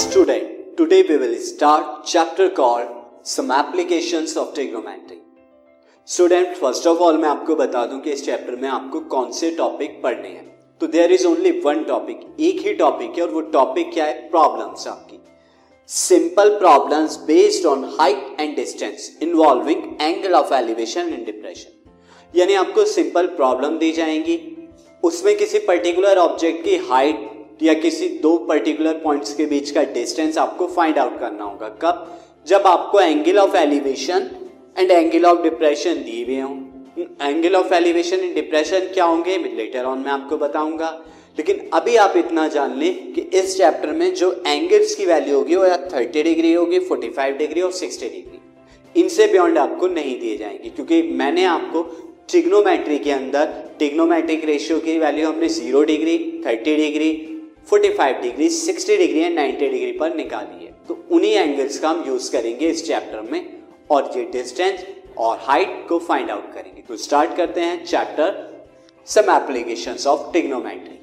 Student, today we will start chapter called Some Applications of Trigonometry. Student first of all मैं आपको बता दूँ कि इस चैप्टर में आपको कौन से टॉपिक पढ़ने हैं। तो there is only one topic एक ही टॉपिक है और वो टॉपिक क्या है? प्रॉब्लम्स आपकी। Simple problems based on height and distance involving angle of elevation and depression यानी आपको सिंपल प्रॉब्लम दी जाएँगी। उसमें किसी पर्टिकुलर ऑब्जेक्ट की हाइट या किसी दो पर्टिकुलर पॉइंट्स के बीच का डिस्टेंस आपको फाइंड आउट करना होगा। कब? जब आपको angle of elevation and angle of depression दिए हुए हों। Angle of elevation and depression क्या होंगे? लेटर ऑन मैं आपको बताऊँगा। लेकिन अभी आप इतना जान लें कि इस चैप्टर में जो एंगल्स की वैल्यू होगी वो या थर्टी डिग्री होगी फोर्टी फाइव डिग्री और सिक्सटी डिग्री इनसे बियॉन्ड आपको नहीं दिए जाएँगे। क्योंकि मैंने आपको ट्रिग्नोमेट्री के अंदर ट्रिग्नोमेट्रिक रेशियो की वैल्यू हमने zero degree thirty degree 45 degree 60 degree and 90 degree पर निकाली है। तो उन्हीं एंगल्स का हम यूज़ करेंगे इस चैप्टर में और ये डिस्टेंस और हाइट को फाइंड आउट करेंगे। तो स्टार्ट करते हैं chapter some application of trigonometry